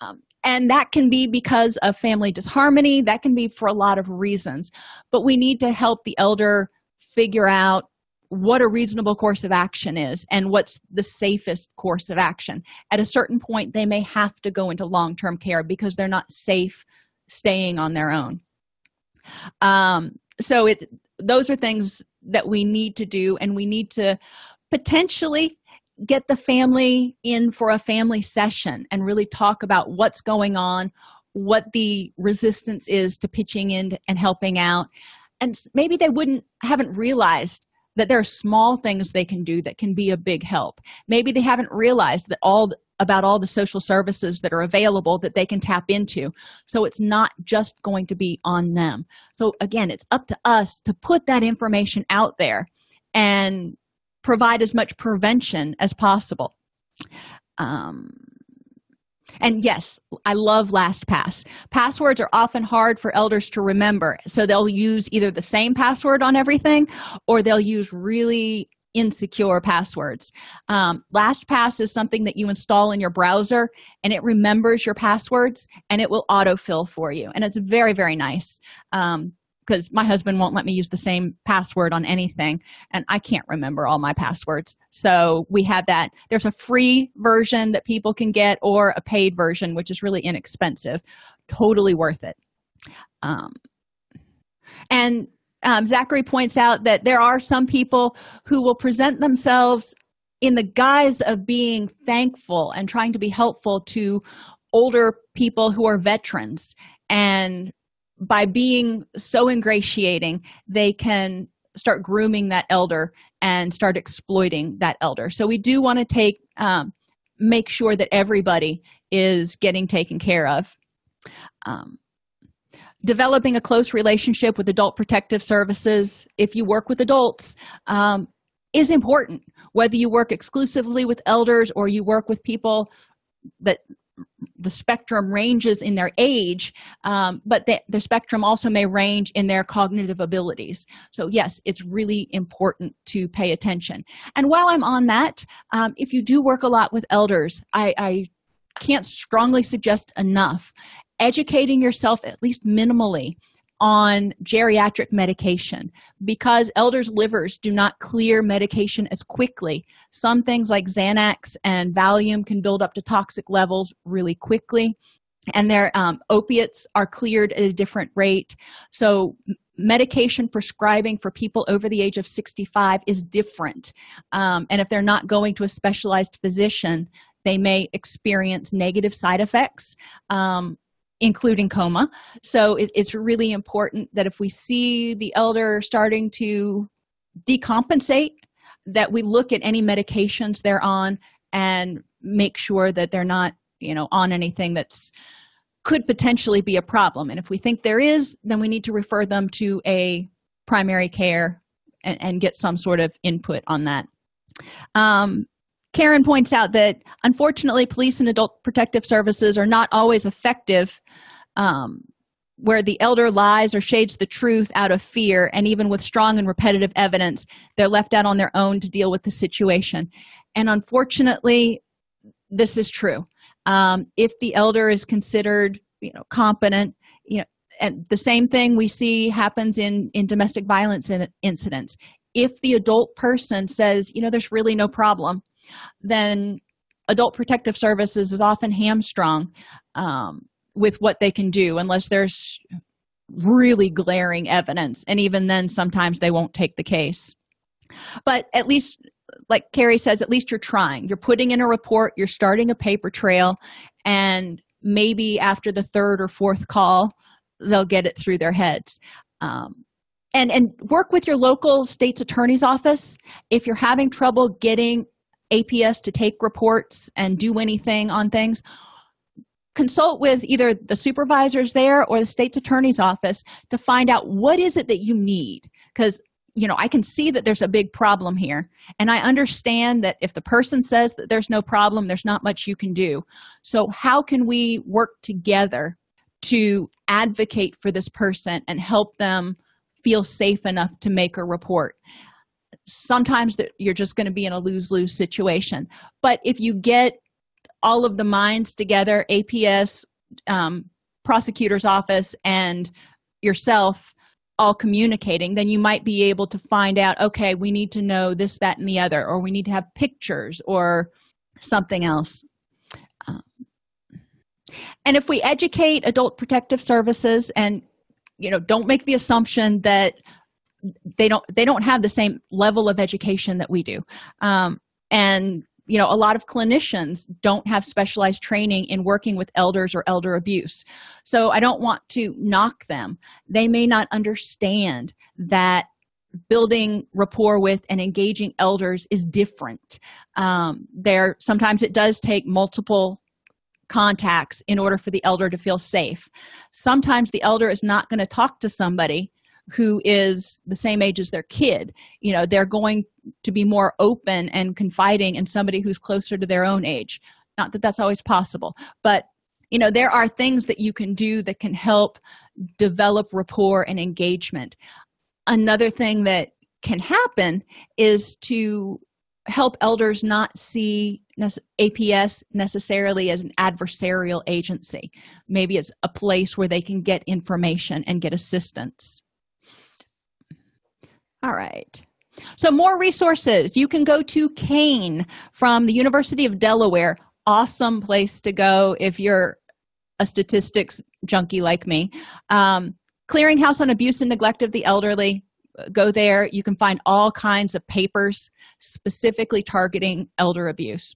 [SPEAKER 1] Um, and that can be because of family disharmony. That can be for a lot of reasons. But we need to help the elder figure out what a reasonable course of action is and what's the safest course of action. At a certain point they may have to go into long-term care because they're not safe staying on their own. Um, so it those are things that we need to do and we need to potentially get the family in for a family session and really talk about what's going on what the resistance is to pitching in and helping out. And maybe they wouldn't haven't realized that there are small things they can do that can be a big help. Maybe they haven't realized that all about all the social services that are available that they can tap into. So it's not just going to be on them. So again it's up to us to put that information out there and provide as much prevention as possible. Um, and yes i love lastpass passwords are often hard for elders to remember. So they'll use either the same password on everything or they'll use really insecure passwords. Um, lastpass is something that you install in your browser and it remembers your passwords and it will autofill for you. And it's very very nice. Um, because my husband won't let me use the same password on anything and i can't remember all my passwords. So we have that. There's a free version that people can get or a paid version which is really inexpensive. Totally worth it. Um, and um, zachary points out that there are some people who will present themselves in the guise of being thankful and trying to be helpful to older people who are veterans. And by being so ingratiating they can start grooming that elder and start exploiting that elder. So we do want to take um, make sure that everybody is getting taken care of. Um, developing a close relationship with adult protective services if you work with adults um, is important. Whether you work exclusively with elders or you work with people that the spectrum ranges in their age um, but the, the spectrum also may range in their cognitive abilities. So yes it's really important to pay attention. And while i'm on that um, if you do work a lot with elders I, I can't strongly suggest enough educating yourself at least minimally on geriatric medication because elders' livers do not clear medication as quickly. Some things like Xanax and Valium can build up to toxic levels really quickly, and their um, opiates are cleared at a different rate. So, medication prescribing for people over the age of 65 is different. Um, and if they're not going to a specialized physician, they may experience negative side effects. Um, including coma. So it, it's really important that if we see the elder starting to decompensate, that we look at any medications they're on and make sure that they're not, you know, on anything that's could potentially be a problem. And if we think there is, then we need to refer them to a primary care and, and get some sort of input on that. Um, Karen points out that unfortunately, police and adult protective services are not always effective um, where the elder lies or shades the truth out of fear, and even with strong and repetitive evidence, they're left out on their own to deal with the situation. And unfortunately, this is true. Um, if the elder is considered, you know, competent, you know, and the same thing we see happens in in domestic violence in, incidents. If the adult person says, you know, there's really no problem, then adult protective services is often hamstrung um, with what they can do unless there's really glaring evidence. And even then sometimes they won't take the case. But at least like carrie says at least you're trying. You're putting in a report you're starting a paper trail and maybe after the third or fourth call they'll get it through their heads. Um, and and work with your local state's attorney's office. If you're having trouble getting aps to take reports and do anything on things. Consult with either the supervisors there or the state's attorney's office to find out what is it that you need. Because you know i can see that there's a big problem here and i understand that if the person says that there's no problem there's not much you can do. So how can we work together to advocate for this person and help them feel safe enough to make a report sometimes you're just going to be in a lose-lose situation. But if you get all of the minds together aps um, prosecutor's office and yourself all communicating then you might be able to find out okay we need to know this that and the other or we need to have pictures or something else. Um, and if we educate adult protective services and you know don't make the assumption that they don't they don't have the same level of education that we do. Um, and you know a lot of clinicians don't have specialized training in working with elders or elder abuse. So i don't want to knock them. They may not understand that building rapport with and engaging elders is different. Um, there sometimes it does take multiple contacts in order for the elder to feel safe. Sometimes the elder is not going to talk to somebody who is the same age as their kid you know they're going to be more open and confiding in somebody who's closer to their own age not that that's always possible but you know there are things that you can do that can help develop rapport and engagement another thing that can happen is to help elders not see APS necessarily as an adversarial agency. Maybe it's a place where they can get information and get assistance. All right. So, more resources. You can go to CANE from the University of Delaware. Awesome place to go if you're a statistics junkie like me. Um, Clearinghouse on Abuse and Neglect of the Elderly. Go there. You can find all kinds of papers specifically targeting elder abuse.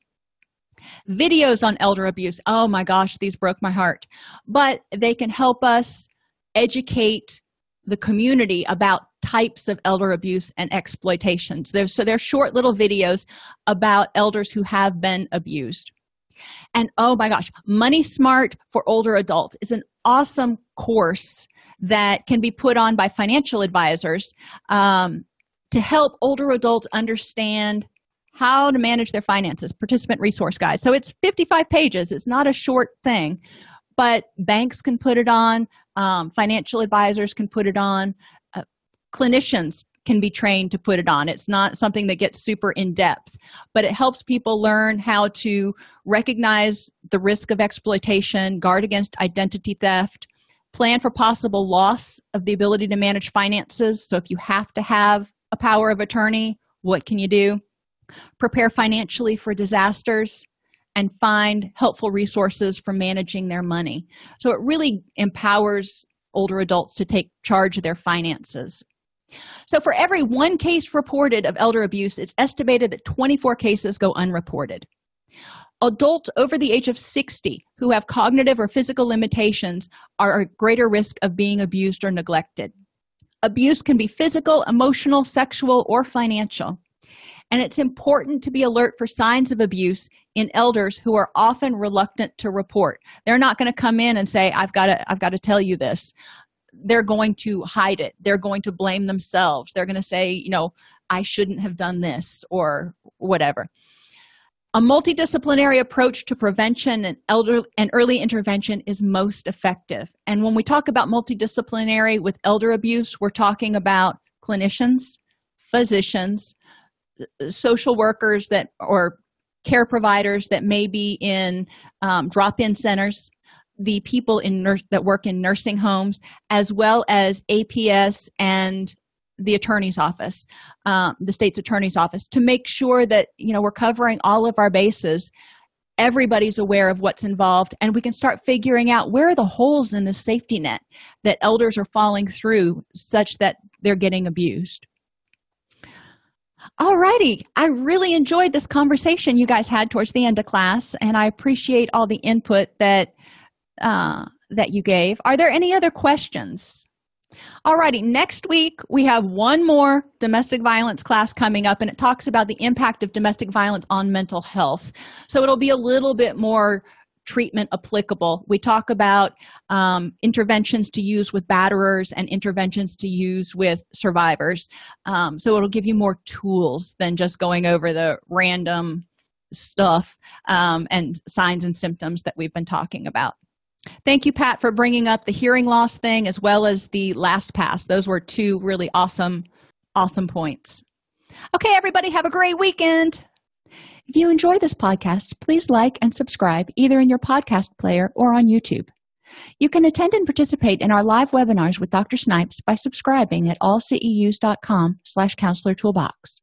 [SPEAKER 1] Videos on elder abuse. Oh my gosh, these broke my heart. But they can help us educate the community about types of elder abuse and exploitations. There's, so they're short little videos about elders who have been abused. And oh my gosh, Money Smart for Older Adults is an awesome course that can be put on by financial advisors um, to help older adults understand how to manage their finances participant resource guide so it's 55 pages it's not a short thing but banks can put it on um, financial advisors can put it on clinicians can be trained to put it on. It's not something that gets super in depth but it helps people learn how to recognize the risk of exploitation guard against identity theft plan for possible loss of the ability to manage finances. So if you have to have a power of attorney what can you do? Prepare financially for disasters and find helpful resources for managing their money. So it really empowers older adults to take charge of their finances so for every one case reported of elder abuse it's estimated that 24 cases go unreported. Adults over the age of 60 who have cognitive or physical limitations are at greater risk of being abused or neglected. Abuse can be physical emotional sexual or financial. And it's important to be alert for signs of abuse in elders who are often reluctant to report. They're not going to come in and say i've got to i've got to tell you this they're going to hide it. They're going to blame themselves. They're going to say you know i shouldn't have done this or whatever. A multidisciplinary approach to prevention and elder and early intervention is most effective. And when we talk about multidisciplinary with elder abuse we're talking about clinicians physicians social workers that or care providers that may be in um, drop-in centers the people in nurse that work in nursing homes as well as aps and the attorney's office um, the state's attorney's office to make sure that you know we're covering all of our bases everybody's aware of what's involved and we can start figuring out where are the holes in the safety net that elders are falling through such that they're getting abused all righty. I really enjoyed this conversation you guys had towards the end of class, and I appreciate all the input that uh, that you gave. Are there any other questions? All righty. Next week we have one more domestic violence class coming up, and it talks about the impact of domestic violence on mental health. So it'll be a little bit more treatment applicable. We talk about um, interventions to use with batterers and interventions to use with survivors. Um, so it'll give you more tools than just going over the random stuff um, and signs and symptoms that we've been talking about. Thank you, Pat, for bringing up the hearing loss thing as well as the LastPass. Those were two really awesome, awesome points. Okay, everybody, have a great weekend. If you enjoy this podcast, please like and subscribe either in your podcast player or on YouTube. You can attend and participate in our live webinars with Dr. Snipes by subscribing at allceus.com slash counselor toolbox.